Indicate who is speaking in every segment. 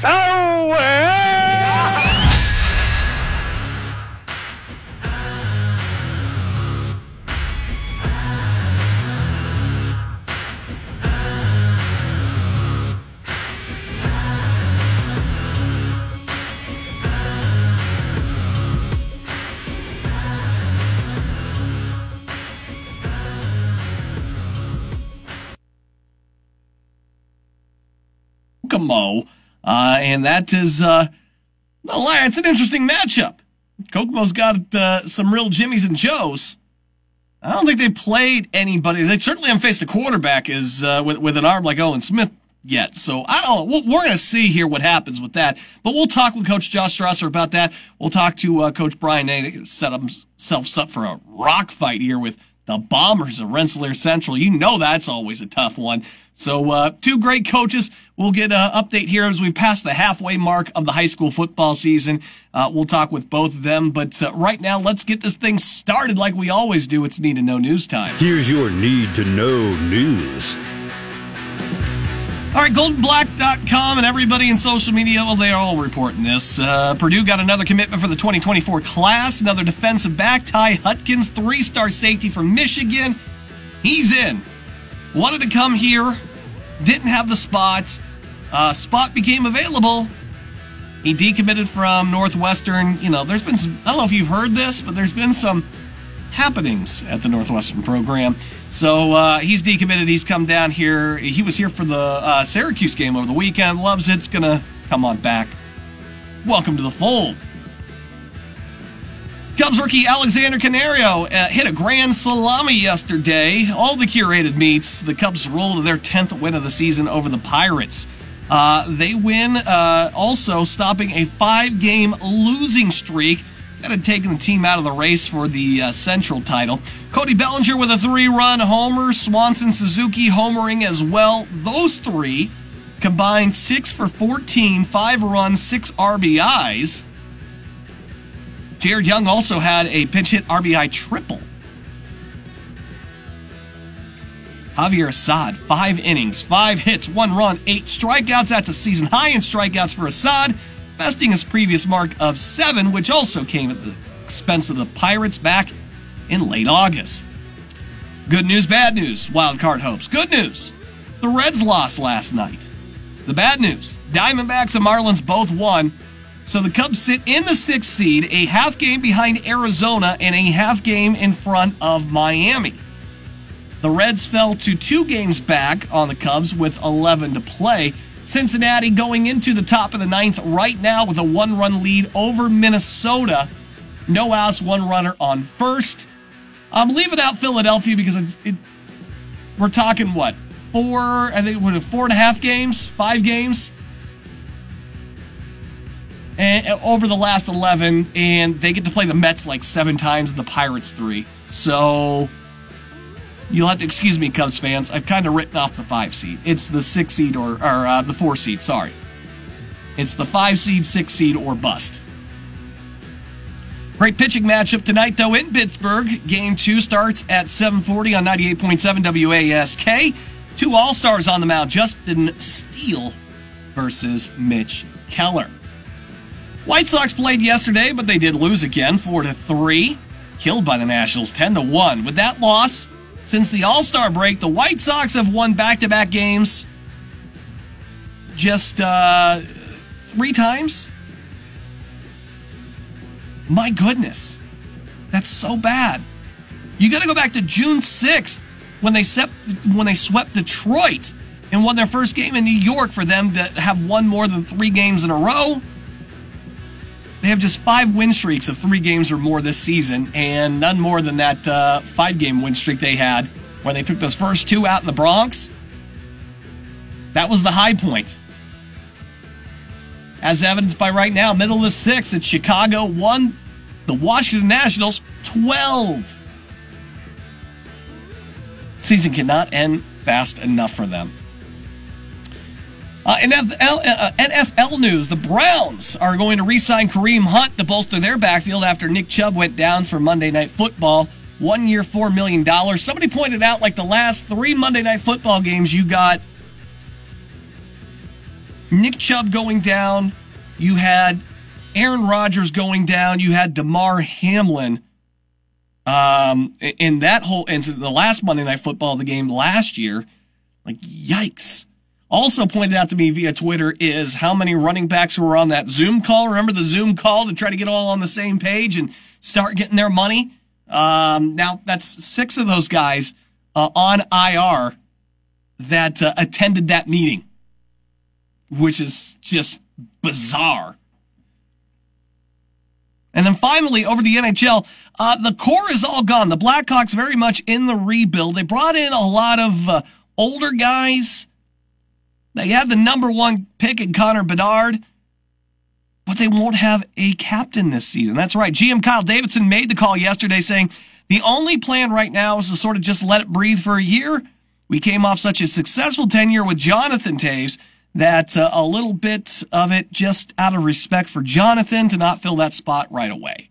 Speaker 1: so well.
Speaker 2: Uh, and that is, uh, no lie, it's an interesting matchup. Kokomo's got uh, some real Jimmies and Joes. I don't think they played anybody. They certainly haven't faced a quarterback as uh, with with an arm like Owen Smith yet. So I don't know. We're going to see here what happens with that. But we'll talk with Coach Josh Strasser about that. We'll talk to uh, Coach Brian Nay. Set themselves up for a rock fight here with the Bombers of Rensselaer Central. You know that's always a tough one. So, uh, two great coaches. We'll get an update here as we pass the halfway mark of the high school football season. Uh, we'll talk with both of them. But uh, right now, let's get this thing started like we always do. It's Need to Know News time.
Speaker 3: Here's your Need to Know News.
Speaker 2: All right, goldenblack.com and everybody in social media, well, they're all reporting this. Uh, Purdue got another commitment for the 2024 class, another defensive back, Ty Hutkins, three star safety from Michigan. He's in. Wanted to come here, didn't have the spot. Uh, spot became available. He decommitted from Northwestern. You know, there's been some, I don't know if you've heard this, but there's been some happenings at the Northwestern program. So uh, he's decommitted. He's come down here. He was here for the uh, Syracuse game over the weekend. Loves it. It's going to come on back. Welcome to the fold. Cubs rookie Alexander Canario uh, hit a grand salami yesterday. All the curated meets. The Cubs roll to their 10th win of the season over the Pirates. Uh, they win, uh, also stopping a five game losing streak that had taken the team out of the race for the uh, Central title. Cody Bellinger with a three run homer, Swanson Suzuki homering as well. Those three combined six for 14, five runs, six RBIs. Jared Young also had a pinch hit RBI triple. Javier Assad, five innings, five hits, one run, eight strikeouts. That's a season high in strikeouts for Assad, besting his previous mark of seven, which also came at the expense of the Pirates back in late August. Good news, bad news, wildcard hopes. Good news, the Reds lost last night. The bad news, Diamondbacks and Marlins both won. So the Cubs sit in the sixth seed, a half game behind Arizona and a half game in front of Miami. The Reds fell to two games back on the Cubs with 11 to play. Cincinnati going into the top of the ninth right now with a one run lead over Minnesota. No outs, one runner on first. Um, I'm leaving out Philadelphia because it, it, we're talking what? Four, I think we're four and a half games, five games and, over the last 11, and they get to play the Mets like seven times and the Pirates three. So you'll have to excuse me, Cubs fans. I've kind of written off the five seed. It's the six seed or, or uh, the four seed, sorry. It's the five seed, six seed, or bust. Great pitching matchup tonight, though, in Pittsburgh. Game two starts at 740 on 98.7 WASK. Two All-Stars on the mound, Justin Steele versus Mitch Keller. White Sox played yesterday, but they did lose again, 4 to 3. Killed by the Nationals 10 to 1. With that loss, since the All-Star break, the White Sox have won back-to-back games just uh, three times. My goodness. That's so bad. You got to go back to June 6th when they swept, when they swept Detroit and won their first game in New York for them to have won more than 3 games in a row. They have just five win streaks of three games or more this season, and none more than that uh, five game win streak they had when they took those first two out in the Bronx. That was the high point. as evidenced by right now, middle of the sixth, it's Chicago 1, the Washington Nationals 12. Season cannot end fast enough for them. Uh, NFL, uh, NFL news: The Browns are going to re-sign Kareem Hunt to bolster their backfield after Nick Chubb went down for Monday Night Football. One year, four million dollars. Somebody pointed out, like the last three Monday Night Football games, you got Nick Chubb going down, you had Aaron Rodgers going down, you had Damar Hamlin. Um, in that whole incident, the last Monday Night Football, the game last year, like yikes. Also pointed out to me via Twitter is how many running backs were on that Zoom call. Remember the Zoom call to try to get all on the same page and start getting their money? Um, now that's six of those guys uh, on IR that uh, attended that meeting, which is just bizarre. And then finally, over the NHL, uh, the core is all gone. The Blackhawks very much in the rebuild. They brought in a lot of uh, older guys they have the number one pick in Connor Bedard, but they won't have a captain this season. That's right. GM Kyle Davidson made the call yesterday saying the only plan right now is to sort of just let it breathe for a year. We came off such a successful tenure with Jonathan Toews that uh, a little bit of it just out of respect for Jonathan to not fill that spot right away.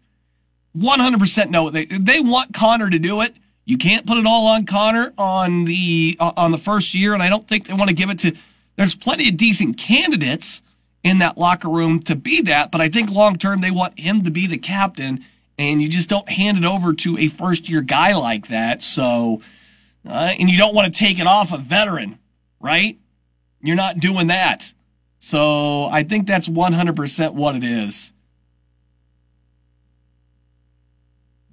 Speaker 2: 100% no. They, they want Connor to do it. You can't put it all on Connor on the uh, on the first year, and I don't think they want to give it to there's plenty of decent candidates in that locker room to be that, but I think long term they want him to be the captain, and you just don't hand it over to a first year guy like that. So, uh, and you don't want to take it off a veteran, right? You're not doing that. So I think that's 100% what it is.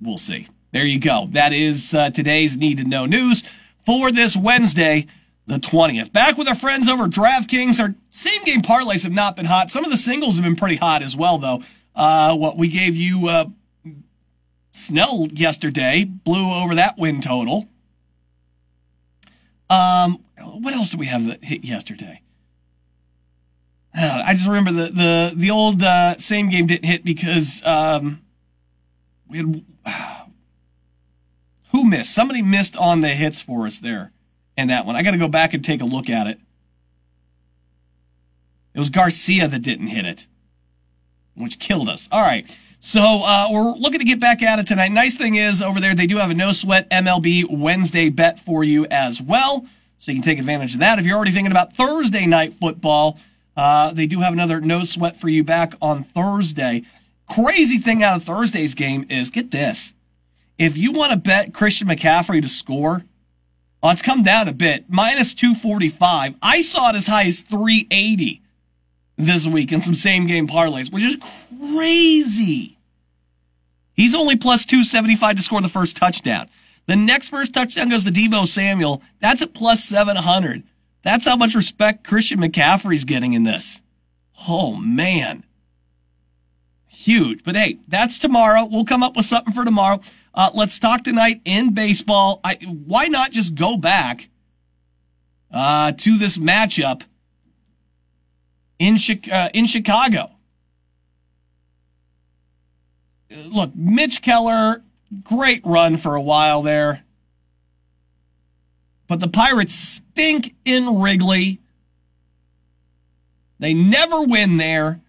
Speaker 2: We'll see. There you go. That is uh, today's Need to Know news for this Wednesday the 20th. Back with our friends over DraftKings. Our same game parlays have not been hot. Some of the singles have been pretty hot as well, though. Uh, what we gave you, uh, Snell yesterday blew over that win total. Um, what else did we have that hit yesterday? Uh, I just remember the the the old uh, same game didn't hit because um, we had who missed? Somebody missed on the hits for us there in that one. I got to go back and take a look at it. It was Garcia that didn't hit it, which killed us. All right. So uh, we're looking to get back at it tonight. Nice thing is over there they do have a no sweat MLB Wednesday bet for you as well, so you can take advantage of that. If you're already thinking about Thursday night football, uh, they do have another no sweat for you back on Thursday. Crazy thing out of Thursday's game is get this: if you want to bet Christian McCaffrey to score, well, it's come down a bit, minus 245. I saw it as high as 380 this week in some same game parlays, which is crazy. He's only plus 275 to score the first touchdown. The next first touchdown goes to Deebo Samuel. That's at plus 700. That's how much respect Christian McCaffrey's getting in this. Oh, man. Huge. But hey, that's tomorrow. We'll come up with something for tomorrow. Uh, let's talk tonight in baseball. I, why not just go back uh, to this matchup in, uh, in Chicago? Look, Mitch Keller, great run for a while there. But the Pirates stink in Wrigley. They never win there.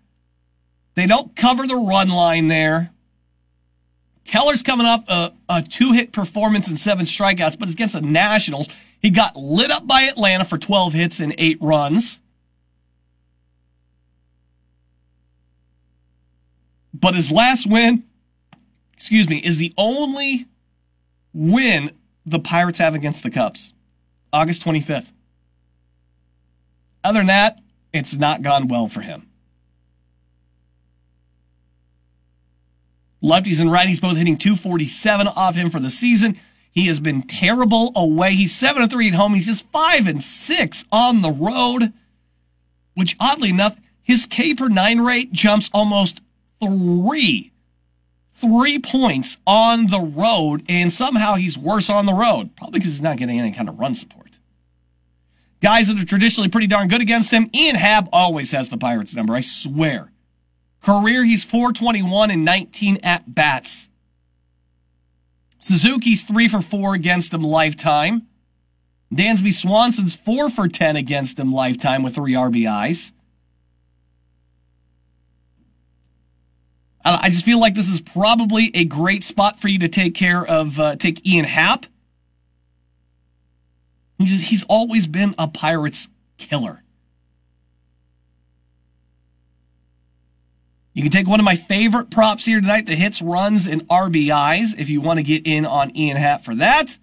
Speaker 2: They don't cover the run line there. Keller's coming off a, a two hit performance and seven strikeouts, but it's against the Nationals. He got lit up by Atlanta for 12 hits and eight runs. But his last win, excuse me, is the only win the Pirates have against the Cubs. August 25th. Other than that, it's not gone well for him. Lefties and righties both hitting 247 off him for the season. He has been terrible away. He's 7 and 3 at home. He's just 5 and 6 on the road, which oddly enough, his K per 9 rate jumps almost 3 3 points on the road and somehow he's worse on the road, probably because he's not getting any kind of run support. guys that are traditionally pretty darn good against him. Ian Happ always has the Pirates number, I swear. Career, he's 421 and 19 at bats. Suzuki's 3 for 4 against him lifetime. Dansby Swanson's 4 for 10 against him lifetime with 3 RBIs. I just feel like this is probably a great spot for you to take care of, uh, take Ian Happ. He's, just, he's always been a Pirates killer. You can take one of my favorite props here tonight, the hits, runs, and RBIs, if you want to get in on Ian Happ for that.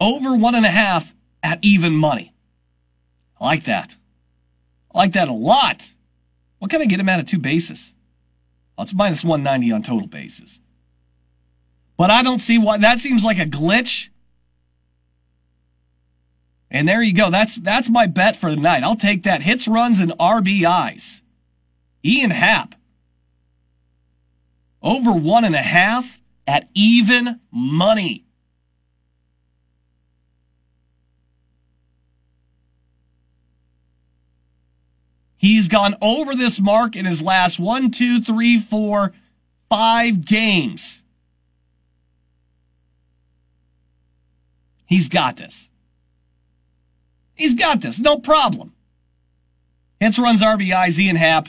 Speaker 2: Over one and a half at even money. I like that. I like that a lot. What can I get him at at two bases? Well, it's minus 190 on total bases. But I don't see why that seems like a glitch. And there you go. That's that's my bet for the night. I'll take that. Hits, runs, and RBIs. Ian Happ. Over one and a half at even money. He's gone over this mark in his last one, two, three, four, five games. He's got this. He's got this. No problem. Hits, runs, RBIs, Ian Happ.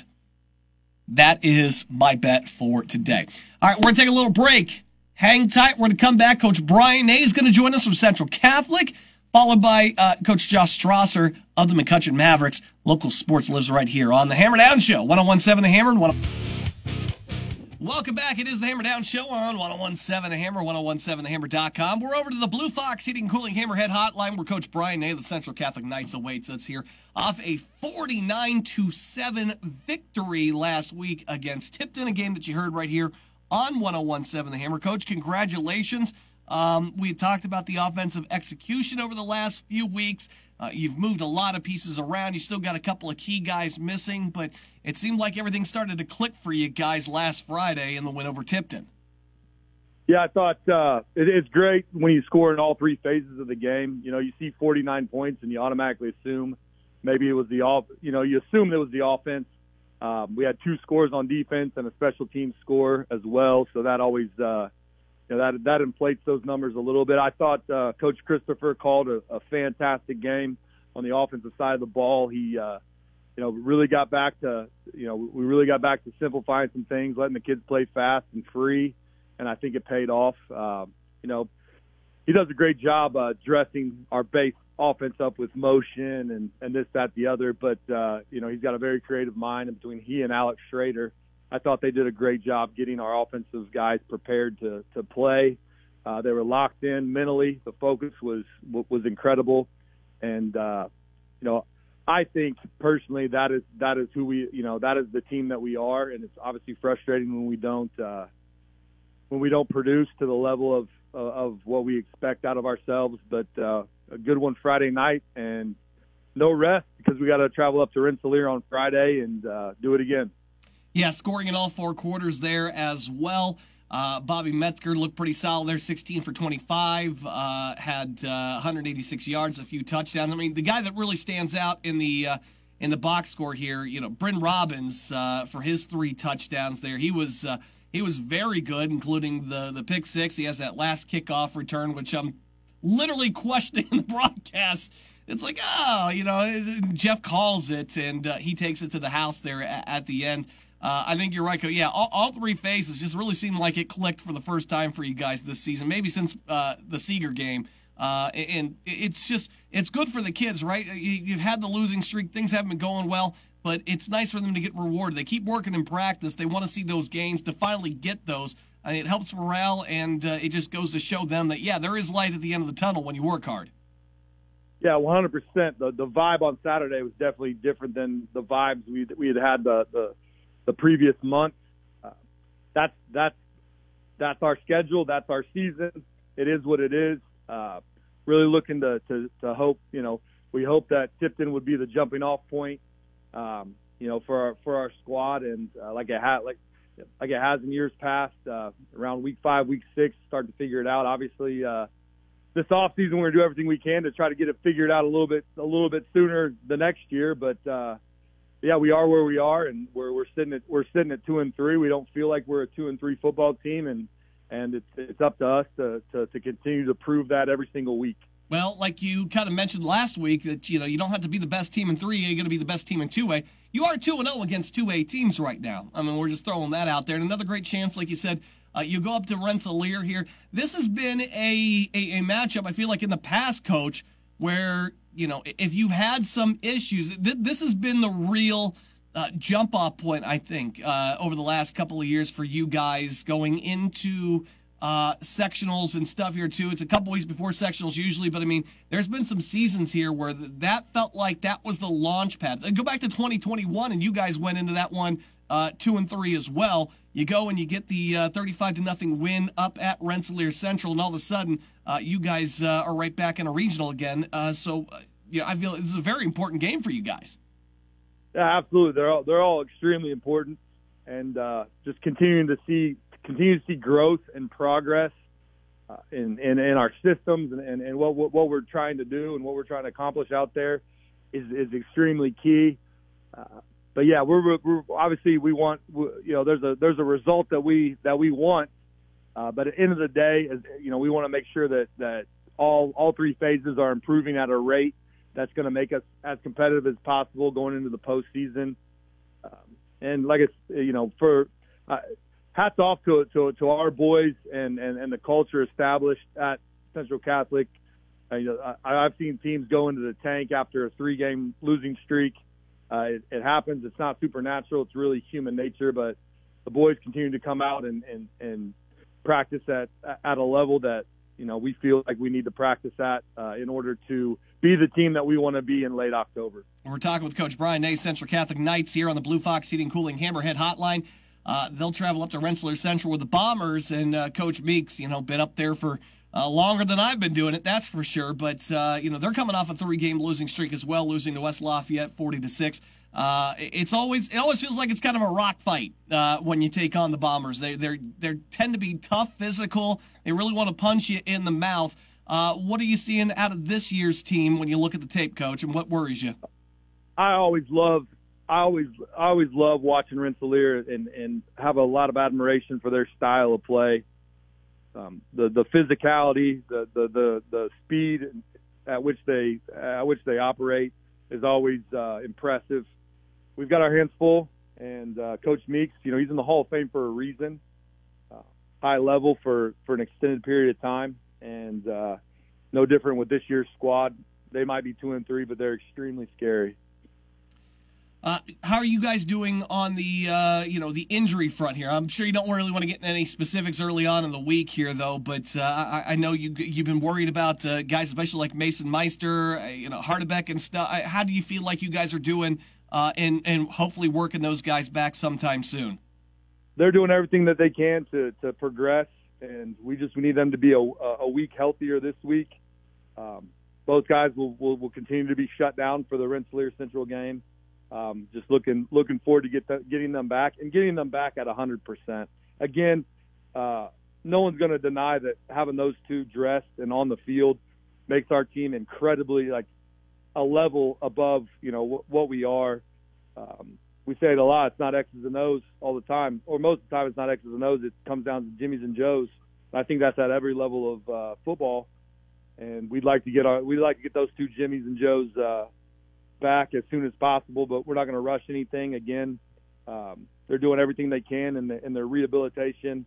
Speaker 2: That is my bet for today. All right, we're going to take a little break. Hang tight. We're going to come back. Coach Brian Nay is going to join us from Central Catholic followed by uh, Coach Josh Strasser of the McCutcheon Mavericks. Local sports lives right here on the Hammer Down Show, 1017 The Hammer. And 10- Welcome back. It is the Hammer Down Show on 1017 The Hammer, 1017TheHammer.com. We're over to the Blue Fox Heating and Cooling Hammerhead Hotline where Coach Brian Nay, the Central Catholic Knights, awaits us here off a 49 7 victory last week against Tipton, a game that you heard right here on 1017 The Hammer. Coach, congratulations. Um, we talked about the offensive execution over the last few weeks. Uh, you've moved a lot of pieces around. You still got a couple of key guys missing, but it seemed like everything started to click for you guys last Friday in the win over Tipton.
Speaker 4: Yeah, I thought uh, it, it's great when you score in all three phases of the game. You know, you see 49 points and you automatically assume maybe it was the off. You know, you assume it was the offense. Um, we had two scores on defense and a special team score as well, so that always uh, you know, that that inflates those numbers a little bit. I thought uh, Coach Christopher called a, a fantastic game on the offensive side of the ball. He, uh, you know, really got back to, you know, we really got back to simplifying some things, letting the kids play fast and free, and I think it paid off. Um, you know, he does a great job uh, dressing our base offense up with motion and and this that the other, but uh, you know, he's got a very creative mind. And between he and Alex Schrader I thought they did a great job getting our offensive guys prepared to to play. Uh, they were locked in mentally. The focus was was incredible, and uh, you know, I think personally that is that is who we you know that is the team that we are, and it's obviously frustrating when we don't uh, when we don't produce to the level of of what we expect out of ourselves. But uh, a good one Friday night, and no rest because we got to travel up to Rensselaer on Friday and uh, do it again.
Speaker 2: Yeah, scoring in all four quarters there as well. Uh, Bobby Metzger looked pretty solid there, 16 for 25, uh, had uh, 186 yards, a few touchdowns. I mean, the guy that really stands out in the uh, in the box score here, you know, Bryn Robbins uh, for his three touchdowns there. He was uh, he was very good, including the the pick six. He has that last kickoff return, which I'm literally questioning the broadcast. It's like, oh, you know, Jeff calls it, and he takes it to the house there at, at the end. Uh, I think you're right. Yeah, all, all, three phases just really seemed like it clicked for the first time for you guys this season, maybe since uh, the Seeger game. Uh, and it's just it's good for the kids, right? You've had the losing streak; things haven't been going well, but it's nice for them to get rewarded. They keep working in practice. They want to see those gains to finally get those. Uh, it helps morale, and uh, it just goes to show them that yeah, there is light at the end of the tunnel when you work hard.
Speaker 4: Yeah, 100%. The the vibe on Saturday was definitely different than the vibes we we had had the the the previous month. Uh, that's that's that's our schedule. That's our season. It is what it is. Uh, really looking to, to to hope you know we hope that Tipton would be the jumping off point. Um, you know for our for our squad and uh, like it had like like it has in years past. Uh, around week five, week six, start to figure it out. Obviously, uh, this off season we're gonna do everything we can to try to get it figured out a little bit a little bit sooner the next year. But uh, yeah, we are where we are, and we're we're sitting at we're sitting at two and three. We don't feel like we're a two and three football team, and and it's it's up to us to to, to continue to prove that every single week.
Speaker 2: Well, like you kind of mentioned last week, that you know you don't have to be the best team in three You're going to be the best team in two A. You are two and zero against two A teams right now. I mean, we're just throwing that out there. And another great chance, like you said, uh, you go up to Rensselaer here. This has been a, a a matchup. I feel like in the past, Coach, where you know if you've had some issues, th- this has been the real. Uh, jump off point, I think, uh, over the last couple of years for you guys going into uh, sectionals and stuff here too. It's a couple weeks before sectionals usually, but I mean, there's been some seasons here where th- that felt like that was the launch pad. Go back to 2021, and you guys went into that one uh, two and three as well. You go and you get the uh, 35 to nothing win up at Rensselaer Central, and all of a sudden, uh, you guys uh, are right back in a regional again. Uh, so, uh, yeah, I feel this is a very important game for you guys.
Speaker 4: Yeah, absolutely. They're all they're all extremely important, and uh, just continuing to see continue to see growth and progress uh, in, in in our systems and, and, and what, what what we're trying to do and what we're trying to accomplish out there is is extremely key. Uh, but yeah, we're, we're obviously we want you know there's a there's a result that we that we want, uh, but at the end of the day, you know we want to make sure that that all all three phases are improving at a rate that's going to make us as competitive as possible going into the postseason. Um, and like it's you know for uh, hats off to to to our boys and and and the culture established at Central Catholic. Uh, you know, I, I've seen teams go into the tank after a three game losing streak. Uh, it, it happens. It's not supernatural. It's really human nature. But the boys continue to come out and and and practice at at a level that you know we feel like we need to practice at uh, in order to be the team that we want to be in late October.
Speaker 2: We're talking with Coach Brian Nay, Central Catholic Knights here on the Blue Fox Heating Cooling Hammerhead Hotline. Uh, they'll travel up to Rensselaer Central with the Bombers, and uh, Coach Meeks, you know, been up there for uh, longer than I've been doing it, that's for sure. But uh, you know, they're coming off a three-game losing streak as well, losing to West Lafayette, forty to six. Uh, it's always it always feels like it's kind of a rock fight uh, when you take on the Bombers. They they they tend to be tough, physical. They really want to punch you in the mouth. Uh, what are you seeing out of this year's team when you look at the tape, Coach, and what worries you?
Speaker 4: I always love I always I always love watching Rensselaer and and have a lot of admiration for their style of play. Um, the the physicality, the, the the the speed at which they at which they operate is always uh, impressive. We've got our hands full, and uh, Coach Meeks, you know, he's in the Hall of Fame for a reason. Uh, high level for for an extended period of time, and uh, no different with this year's squad. They might be two and three, but they're extremely scary.
Speaker 2: Uh, how are you guys doing on the uh, you know the injury front here? I'm sure you don't really want to get into any specifics early on in the week here, though. But uh, I, I, know you you've been worried about uh, guys, especially like Mason Meister, uh, you know Hardebeck and stuff. How do you feel like you guys are doing, uh, and and hopefully working those guys back sometime soon?
Speaker 4: They're doing everything that they can to to progress, and we just we need them to be a, a week healthier this week. Um, both guys will, will will continue to be shut down for the Rensselaer Central game um, just looking looking forward to get the, getting them back and getting them back at 100%. Again, uh, no one's going to deny that having those two dressed and on the field makes our team incredibly like a level above you know w- what we are. Um, we say it a lot. It's not X's and O's all the time, or most of the time it's not X's and O's. It comes down to Jimmys and Joes. I think that's at every level of uh, football, and we'd like to get our we'd like to get those two Jimmys and Joes uh, back as soon as possible, but we're not going to rush anything. Again, um, they're doing everything they can in, the, in their rehabilitation,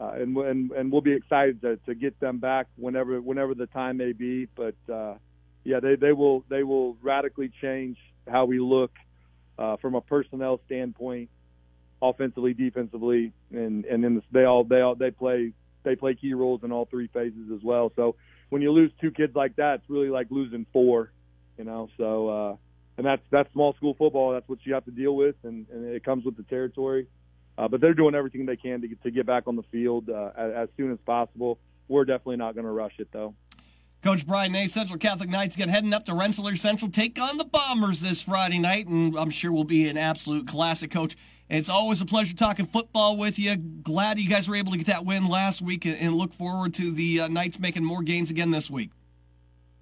Speaker 4: uh, and, and and we'll be excited to, to get them back whenever whenever the time may be. But uh, yeah, they, they will they will radically change how we look uh, from a personnel standpoint, offensively, defensively, and and then they all they all they play they play key roles in all three phases as well. So when you lose two kids like that, it's really like losing four you know. So, uh, and that's that's small school football. That's what you have to deal with, and, and it comes with the territory. Uh, but they're doing everything they can to get, to get back on the field uh, as, as soon as possible. We're definitely not going to rush it, though.
Speaker 2: Coach Brian Nay, Central Catholic Knights get heading up to Rensselaer Central, take on the Bombers this Friday night, and I'm sure will be an absolute classic. Coach, it's always a pleasure talking football with you. Glad you guys were able to get that win last week, and look forward to the uh, Knights making more gains again this week.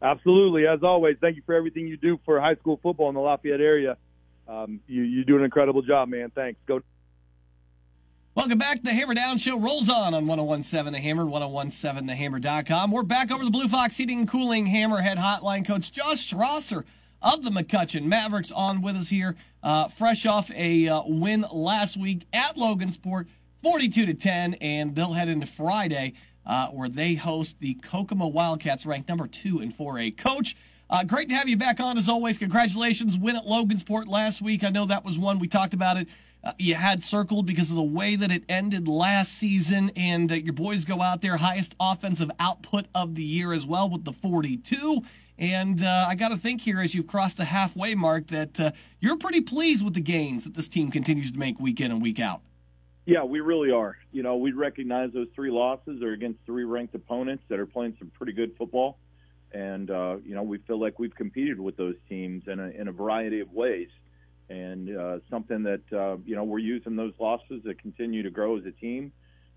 Speaker 4: Absolutely, as always. Thank you for everything you do for high school football in the Lafayette area. Um, you you do an incredible job, man. Thanks. Go.
Speaker 2: Welcome back. The Hammer Down Show rolls on on 1017 The Hammer, 1017thehammer.com. We're back over the Blue Fox Heating and Cooling Hammerhead Hotline. Coach Josh Strasser of the McCutcheon Mavericks on with us here, uh, fresh off a uh, win last week at Logansport, 42 to 10, and they'll head into Friday uh, where they host the Kokomo Wildcats, ranked number two in 4A. Coach, uh, great to have you back on as always. Congratulations, win at Logansport last week. I know that was one we talked about it uh, you had circled because of the way that it ended last season. And uh, your boys go out there, highest offensive output of the year as well with the 42. And uh, I got to think here as you've crossed the halfway mark that uh, you're pretty pleased with the gains that this team continues to make week in and week out.
Speaker 5: Yeah, we really are. You know, we recognize those three losses are against three ranked opponents that are playing some pretty good football. And, uh, you know, we feel like we've competed with those teams in a, in a variety of ways and uh, something that uh, you know we're using those losses to continue to grow as a team.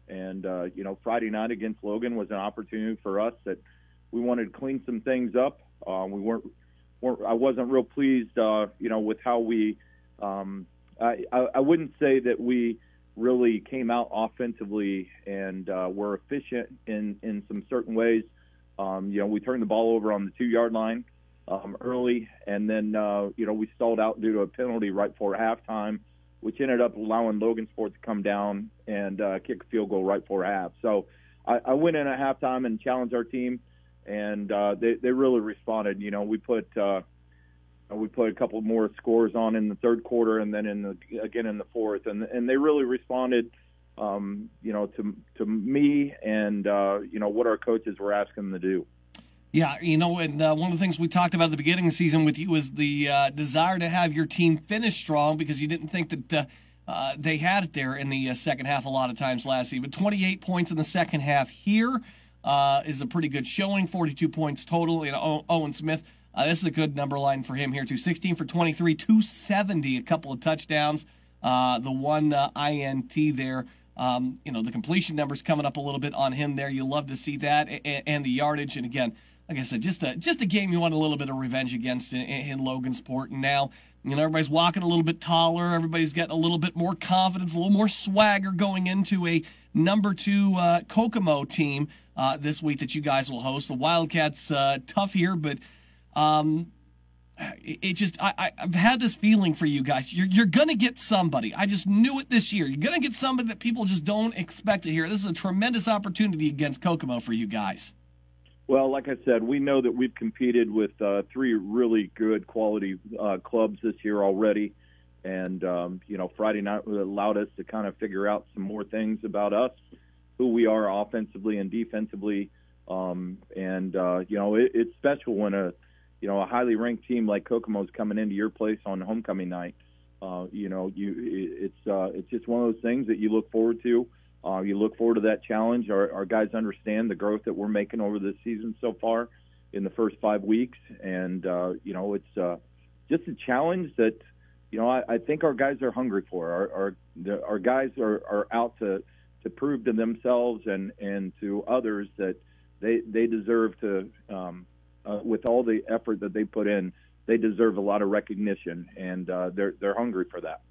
Speaker 5: And uh, you know, Friday night against Logan was an opportunity for us that we wanted to clean some things up. Uh, we weren't, weren't, I wasn't real pleased, uh, you know, with how we. Um, I, I, I wouldn't say that we really came out offensively and uh, were efficient in in some certain ways. Um, you know, we turned the ball over on the two yard line um, early, and then uh, you know we stalled out due to a penalty right before halftime, which ended up allowing Logansport to come down and uh, kick a field goal right before half. So I, I went in at halftime and challenged our team, and uh, they they really responded. You know, we put uh, we put a couple more scores on in the third quarter, and then in the again in the fourth, and and they really responded. Um, you know, to to me and uh, you know what our coaches were asking them to do.
Speaker 2: Yeah, you know, and uh, one of the things we talked about at the beginning of the season with you was the uh, desire to have your team finish strong because you didn't think that uh, uh they had it there in the uh, second half a lot of times last season. But 28 points in the second half here uh, is a pretty good showing. 42 points total. You know, Owen Smith. This is a good number line for him here too. 16 for 23, 270, a couple of touchdowns. the one INT there. Um, you know, the completion numbers coming up a little bit on him there. You love to see that, and, and the yardage. And again, like I said, just a just a game you want a little bit of revenge against in, in Logansport. And now, you know, everybody's walking a little bit taller. Everybody's getting a little bit more confidence, a little more swagger going into a number two uh, Kokomo team uh, this week that you guys will host. The Wildcats uh, tough here, but um, it, just I, have had this feeling for you guys. You're you're gonna get somebody. I just knew it this year. You're gonna get somebody that people just don't expect to hear. This is a tremendous opportunity against Kokomo for you guys.
Speaker 5: Well, like I said, we know that we've competed with uh, three really good quality uh, clubs this year already. And, um, you know, Friday night allowed us to kind of figure out some more things about us, who we are offensively and defensively. Um, and, uh, you know, it, it's special when a, you know, a highly ranked team like Kokomo is coming into your place on homecoming night. Uh, you know, you, it's, uh, it's just one of those things that you look forward to. Uh, you look forward to that challenge. Our, our guys understand the growth that we're making over this season so far in the first five weeks, and uh, you know it's uh, just a challenge that you know I, I think our guys are hungry for. Our our, the, our guys are, are out to to prove to themselves and and to others that they they deserve to um, uh, with all the effort that they put in, they deserve a lot of recognition, and uh, they're they're hungry for that.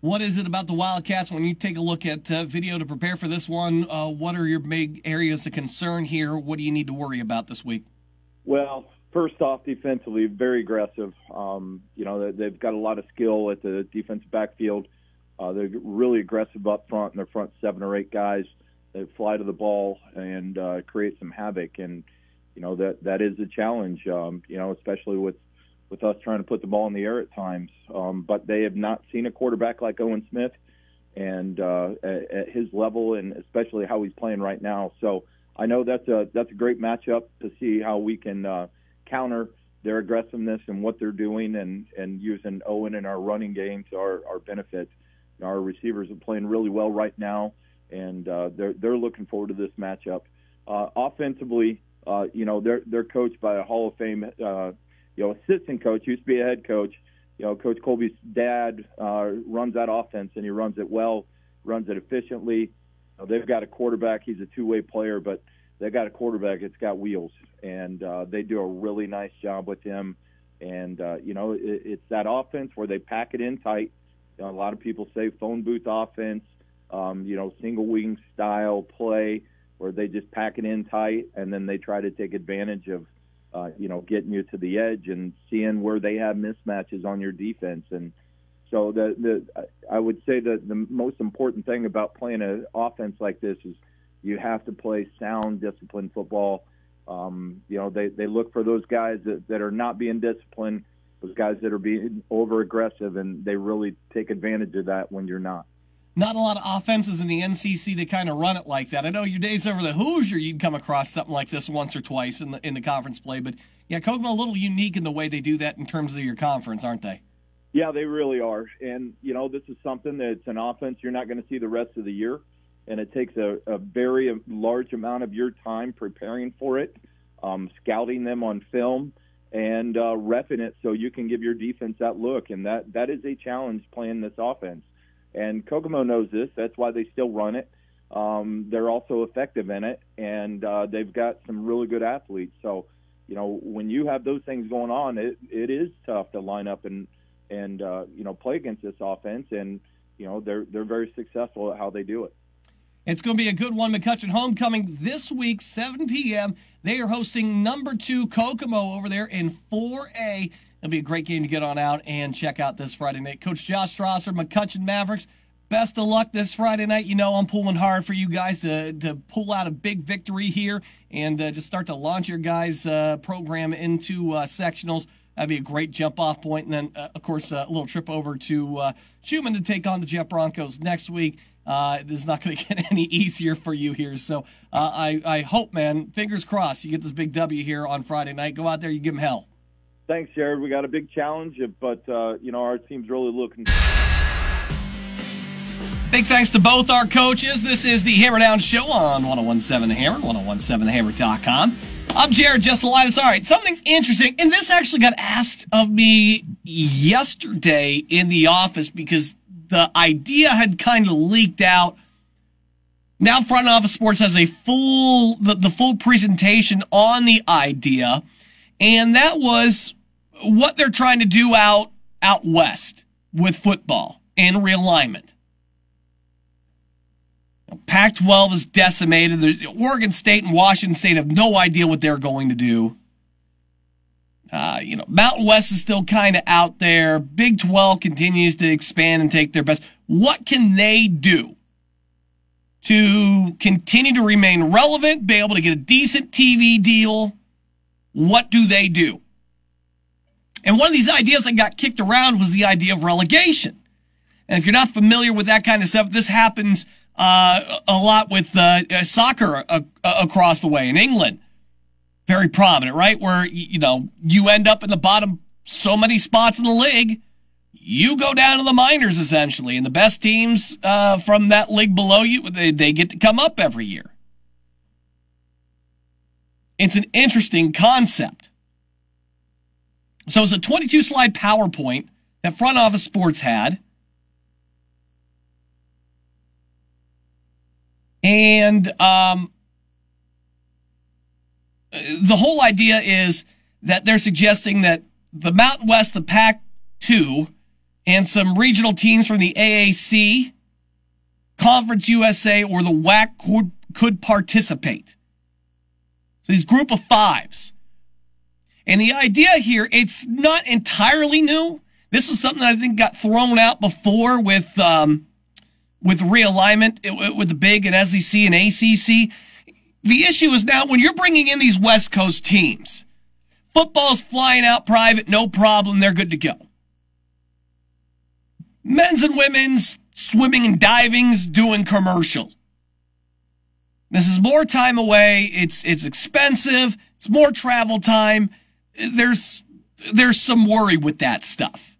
Speaker 2: What is it about the Wildcats when you take a look at uh, video to prepare for this one? Uh, what are your big areas of concern here? What do you need to worry about this week?
Speaker 5: Well, first off, defensively, very aggressive. Um, you know, they've got a lot of skill at the defensive backfield. Uh, they're really aggressive up front, and their front seven or eight guys that fly to the ball and uh, create some havoc. And you know that that is a challenge. Um, you know, especially with with us trying to put the ball in the air at times. Um, but they have not seen a quarterback like Owen Smith, and uh, at, at his level, and especially how he's playing right now. So I know that's a that's a great matchup to see how we can uh, counter their aggressiveness and what they're doing, and and using Owen in our running game to our our benefit. Our receivers are playing really well right now, and uh, they're they're looking forward to this matchup. Uh, offensively, Uh, you know, they're they're coached by a Hall of Fame, uh, you know, assistant coach, used to be a head coach. You know, Coach Colby's dad uh, runs that offense, and he runs it well, runs it efficiently. You know, they've got a quarterback; he's a two-way player, but they've got a quarterback that's got wheels, and uh, they do a really nice job with him. And uh, you know, it, it's that offense where they pack it in tight. You know, a lot of people say phone booth offense, um, you know, single wing style play where they just pack it in tight and then they try to take advantage of, uh, you know, getting you to the edge and seeing where they have mismatches on your defense. And so the the I would say that the most important thing about playing an offense like this is you have to play sound, disciplined football. Um, you know, they they look for those guys that, that are not being disciplined, those guys that are being over aggressive, and they really take advantage of that when you're not
Speaker 2: not a lot of offenses in the NCC that kind of run it like that. I know your days over the Hoosier, you'd come across something like this once or twice in the in the conference play, but yeah, Kokomo a little unique in the way they do that in terms of your conference, aren't they?
Speaker 5: Yeah, they really are. And you know, this is something that's an offense you're not going to see the rest of the year, and it takes a, a very large amount of your time preparing for it, um, scouting them on film, and uh, refing it so you can give your defense that look. And that that is a challenge playing this offense and Kokomo knows this. That's why they still run it. Um, they're also effective in it, and uh, they've got some really good athletes. So, you know, when you have those things going on, it it is tough to line up and and uh, you know play against this offense. And you know, they're they're very successful at how they do it.
Speaker 2: It's going to be a good one. McCutcheon homecoming this week, 7 p.m. They are hosting number two Kokomo over there in 4A. It'll be a great game to get on out and check out this Friday night. Coach Josh Strasser, McCutcheon Mavericks. Best of luck this Friday night. You know I'm pulling hard for you guys to, to pull out a big victory here and uh, just start to launch your guys' uh, program into uh, sectionals. That'd be a great jump off point. And then, uh, of course, a little trip over to uh, Scheumann to take on the Jeff Bronchos next week. Uh, it is not going to get any easier for you here. So uh, I, I hope, man, fingers crossed, you get this big W here on Friday night. Go out there, you give them hell.
Speaker 5: Thanks, Jared. We got a big challenge, but uh, you know our team's really looking.
Speaker 2: Big thanks to both our coaches. This is the Hammer Down Show on 1017 The Hammer, 1017thehammer.com. I'm Jared Jesselaitis. All right, something interesting, and this actually got asked of me yesterday in the office because the idea had kind of leaked out. Now, Front Office Sports has a full the, the full presentation on the idea, and that was what they're trying to do out out west with football and realignment. Pac 12 is decimated. Oregon State and Washington State have no idea what they're going to do. Uh, you know, Mountain West is still kind of out there. Big 12 continues to expand and take their best. What can they do to continue to remain relevant, be able to get a decent TV deal? What do they do? And one of these ideas that got kicked around was the idea of relegation. And if you're not familiar with that kind of stuff, this happens uh, a lot with uh, uh soccer uh, uh, across the way in England. Very prominent, right? Where, you know, you end up in the bottom so many spots in the league, you go down to the minors essentially. And the best teams uh, from that league below you, they, they get to come up every year. It's an interesting concept. So it's a 22 slide PowerPoint that Front Office Sports had. And um, the whole idea is that they're suggesting that the Mountain West, the Pac 2, and some regional teams from the AAC, Conference USA, or the WAC could, could participate. So these group of fives. And the idea here, it's not entirely new. This is something that I think got thrown out before with um, with realignment with the big and SEC and ACC. The issue is now when you're bringing in these West Coast teams, football's flying out private, no problem, they're good to go. Men's and women's swimming and diving's doing commercial. This is more time away. It's it's expensive. It's more travel time. There's there's some worry with that stuff.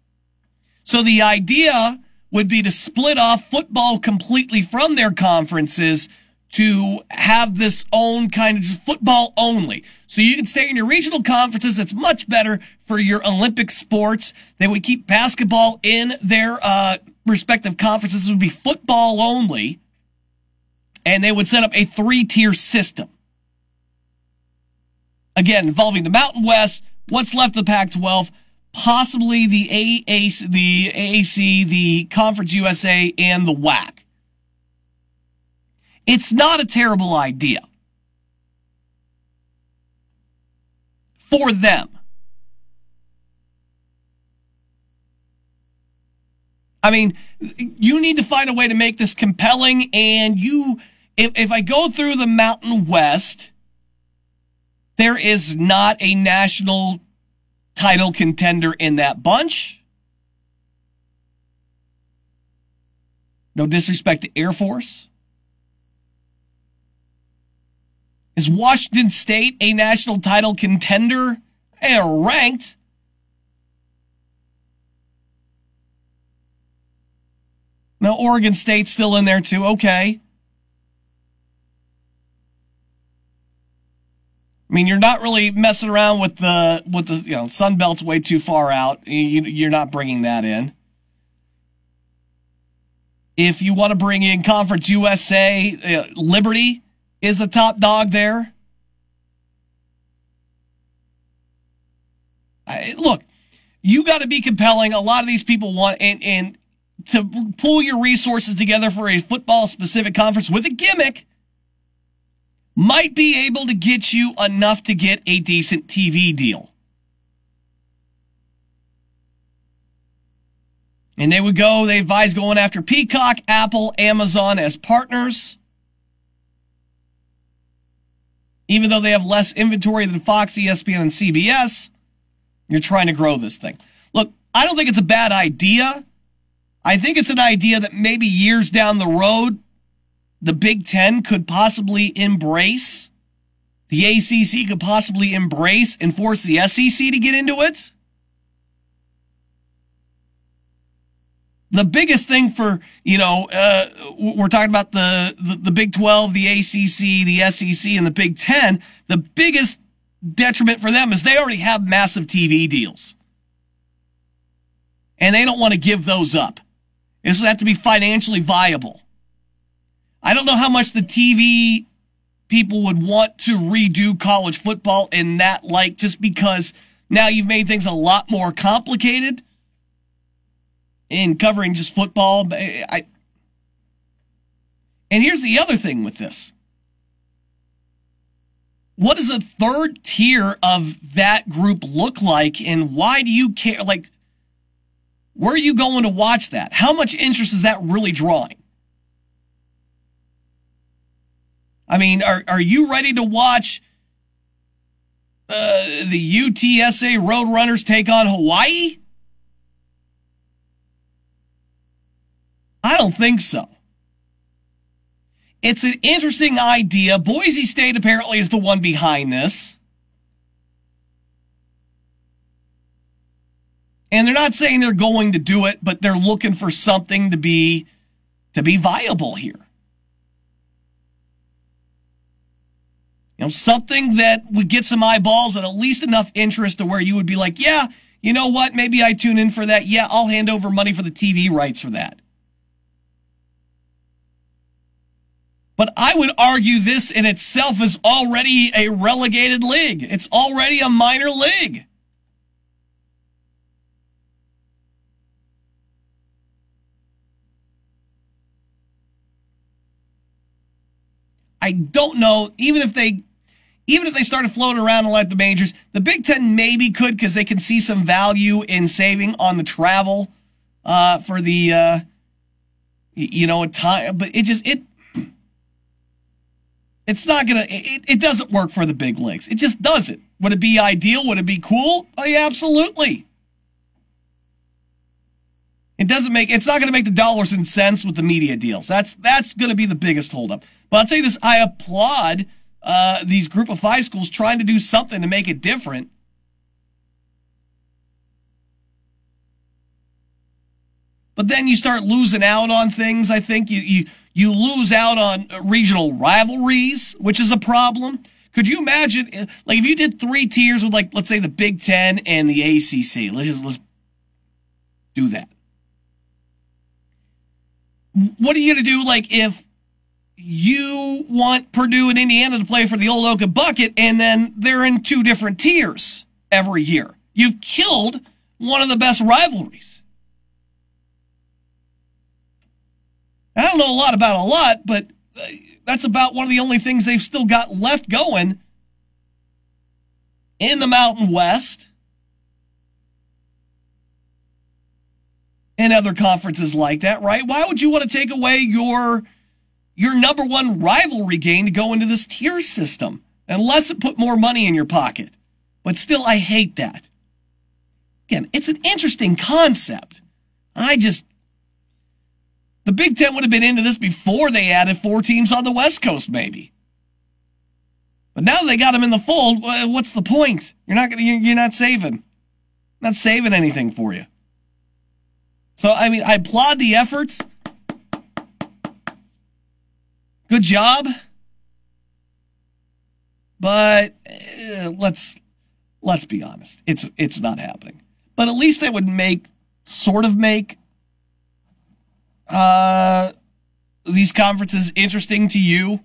Speaker 2: So the idea would be to split off football completely from their conferences to have this own kind of football only. So you can stay in your regional conferences. It's much better for your Olympic sports. They would keep basketball in their uh, respective conferences. It would be football only. And they would set up a three tier system. Again, involving the Mountain West, what's left of the Pac 12, possibly the AAC, the AAC, the Conference USA, and the WAC. It's not a terrible idea for them. I mean, you need to find a way to make this compelling. And you, if, if I go through the Mountain West, there is not a national title contender in that bunch. No disrespect to Air Force. Is Washington State a national title contender? They are ranked. Now, Oregon State's still in there too. Okay. I mean, you're not really messing around with the with the you know Sun Belt's way too far out. You, you're not bringing that in. If you want to bring in Conference USA, uh, Liberty is the top dog there. I, look, you got to be compelling. A lot of these people want and and to pull your resources together for a football specific conference with a gimmick might be able to get you enough to get a decent TV deal. And they would go, they advise going after Peacock, Apple, Amazon as partners. Even though they have less inventory than Fox, ESPN, and CBS, you're trying to grow this thing. Look, I don't think it's a bad idea. I think it's an idea that maybe years down the road, the Big Ten could possibly embrace. The ACC could possibly embrace and force the SEC to get into it. the biggest thing for you know uh, we're talking about the, the, the Big Twelve, the ACC, the SEC, and the Big Ten. The biggest detriment for them is they already have massive TV deals, and they don't want to give those up. This will have to be financially viable. I don't know how much the TV people would want to redo college football in that light, just because now you've made things a lot more complicated in covering just football. Eh, I, and here's the other thing with this. What does a third tier of that group look like and why do you care? Like, where are you going to watch that? How much interest is that really drawing? I mean, are, are you ready to watch uh, the UTSA Roadrunners take on Hawaii? I don't think so. It's an interesting idea. Boise State apparently is the one behind this. And they're not saying they're going to do it, but they're looking for something to be to be viable here. You know, something that would get some eyeballs and at least enough interest to where you would be like, yeah, you know what? Maybe I tune in for that. Yeah, I'll hand over money for the TV rights for that. But I would argue this in itself is already a relegated league. It's already a minor league. I don't know, even if they even if they started floating around and like the majors, the Big Ten maybe could because they can see some value in saving on the travel uh, for the uh, you know time. But it just it it's not gonna. It, it doesn't work for the big leagues. It just doesn't. Would it be ideal? Would it be cool? Oh yeah, absolutely. It doesn't make. It's not to make the dollars and cents with the media deals. That's that's to be the biggest holdup. But I'll tell you this: I applaud uh, these group of five schools trying to do something to make it different. But then you start losing out on things. I think you you You lose out on regional rivalries, which is a problem. Could you imagine, like, if you did three tiers with, like, let's say the Big Ten and the ACC? Let's just let's do that. What are you to do, like, if you want Purdue and Indiana to play for the Old Oaken Bucket, and then they're in two different tiers every year? You've killed one of the best rivalries. I don't know a lot about a lot, but uh, that's about one of the only things they've still got left going in the Mountain West and other conferences like that, right? Why would you want to take away your your number one rivalry game to go into this tier system unless it put more money in your pocket? But still, I hate that. Again, it's an interesting concept. I just the Big Ten would have been into this before they added four teams on the West Coast, maybe. But now they got them in the fold. What's the point? You're not gonna. You're not saving. Not saving anything for you. So I mean, I applaud the effort. Good job. But uh, let's let's be honest. It's it's not happening. But at least they would make sort of make uh, these conferences interesting to you.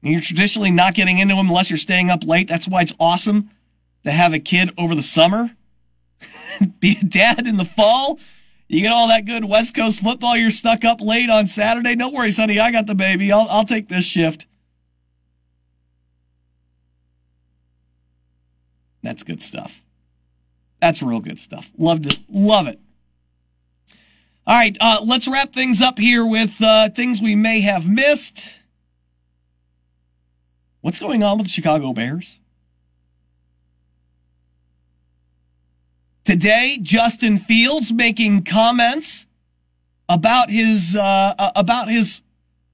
Speaker 2: You're traditionally not getting into them unless you're staying up late. That's why it's awesome to have a kid over the summer. Be a dad in the fall. You get all that good West Coast football. You're stuck up late on Saturday. No worries, honey. I got the baby. I'll, I'll take this shift. That's good stuff. That's real good stuff. Love to love it. All right, uh, let's wrap things up here with uh, things we may have missed. What's going on with the Chicago Bears? Today, Justin Fields making comments about his uh, uh about his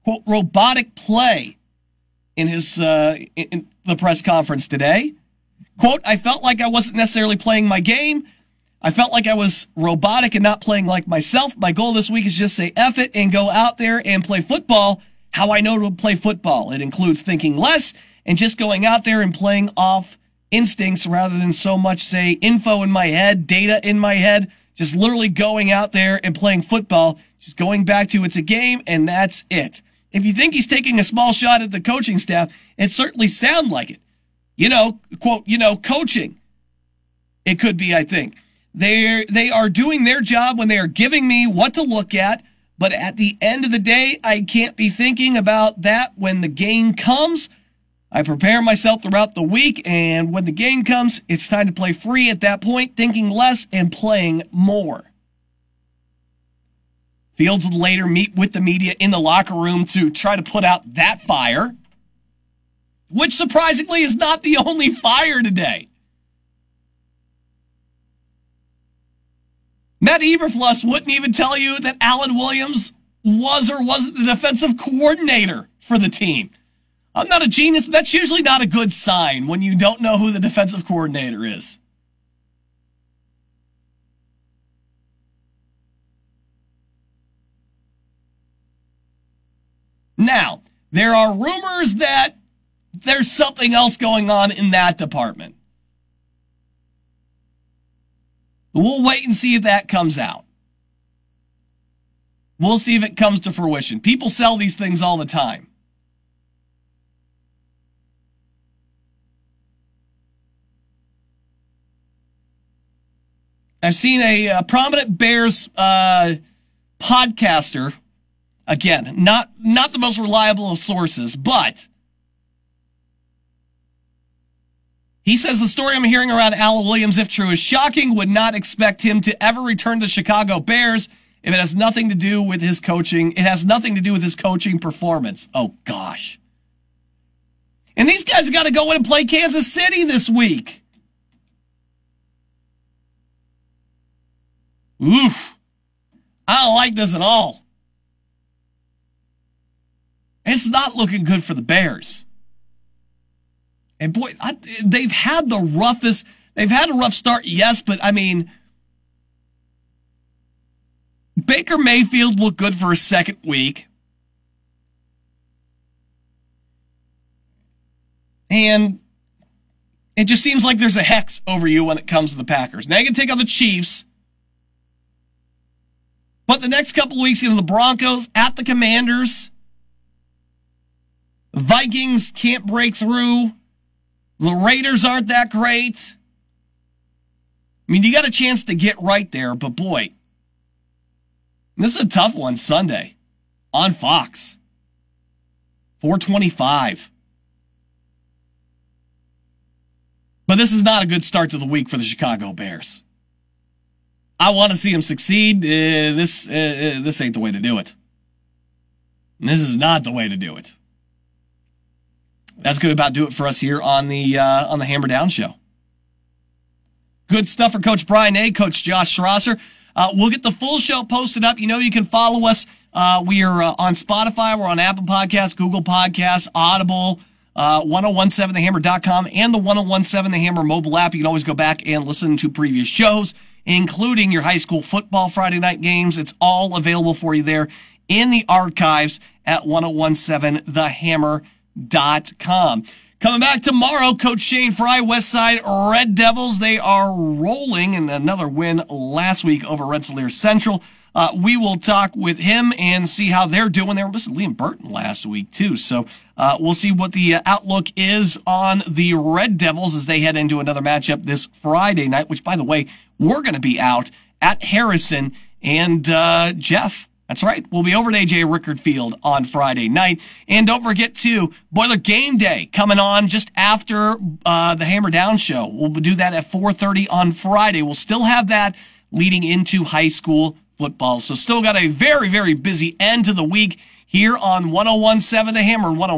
Speaker 2: quote robotic play in his uh, in the press conference today. Quote: I felt like I wasn't necessarily playing my game. I felt like I was robotic and not playing like myself. My goal this week is just say F it and go out there and play football how I know to play football. It includes thinking less and just going out there and playing off instincts rather than so much say info in my head, data in my head, just literally going out there and playing football, just going back to it's a game and that's it. If you think he's taking a small shot at the coaching staff, it certainly sounds like it. You know, quote, you know, coaching. It could be, I think. They they are doing their job when they are giving me what to look at. But at the end of the day, I can't be thinking about that when the game comes. I prepare myself throughout the week, and when the game comes, it's time to play free at that point, thinking less and playing more. Fields would later meet with the media in the locker room to try to put out that fire, which surprisingly is not the only fire today. Matt Eberflus wouldn't even tell you that Alan Williams was or wasn't the defensive coordinator for the team. I'm not a genius, but that's usually not a good sign when you don't know who the defensive coordinator is. Now, there are rumors that there's something else going on in that department. We'll wait and see if that comes out. We'll see if it comes to fruition. People sell these things all the time. I've seen a, a prominent Bears uh, podcaster. Again, not not the most reliable of sources, but He says the story I'm hearing around Alan Williams, if true, is shocking. Would not expect him to ever return to Chicago Bears if it has nothing to do with his coaching. It has nothing to do with his coaching performance. Oh gosh. And these guys got to go in and play Kansas City this week. Oof. I don't like this at all. It's not looking good for the Bears. And boy, I, they've had the roughest, they've had a rough start, yes, but I mean, Baker Mayfield looked good for a second week. And it just seems like there's a hex over you when it comes to the Packers. Now you can take on the Chiefs. But the next couple weeks, you know, the Broncos at the Commanders. Vikings can't break through. The Raiders aren't that great. I mean, you got a chance to get right there, but boy, this is a tough one Sunday on Fox. 425. But this is not a good start to the week for the Chicago Bears. I want to see him succeed. Uh, this uh, uh, this ain't the way to do it. This is not the way to do it. That's going to about do it for us here on the uh, on the Hammer Down Show. Good stuff for Coach Brian Nay, Coach Josh Strasser. Uh, we'll get the full show posted up. You know, you can follow us. Uh, we are on Spotify. We're on Apple Podcasts, Google Podcasts, Audible, uh, 1017thehammer.com, and the 1017 The Hammer mobile app. You can always go back and listen to previous shows, including your high school football Friday night games. It's all available for you there in the archives at 1017thehammer.com. Coming back tomorrow, Coach Shane Fry, Westside Red Devils. They are rolling in another win last week over Rensselaer Central. Uh, we will talk with him and see how they're doing. They were Liam Burton last week too, so uh, we'll see what the uh, outlook is on the Red Devils as they head into another matchup this Friday night. Which, by the way, we're going to be out at Harrison and uh, Jeff. That's right. We'll be over at AJ Rickard Field on Friday night. And don't forget to Boiler Game Day coming on just after uh, the Hammer Down show. We'll do that at 4:30 on Friday. We'll still have that leading into high school football. So still got a very, very busy end to the week here on 1017 The Hammer 101.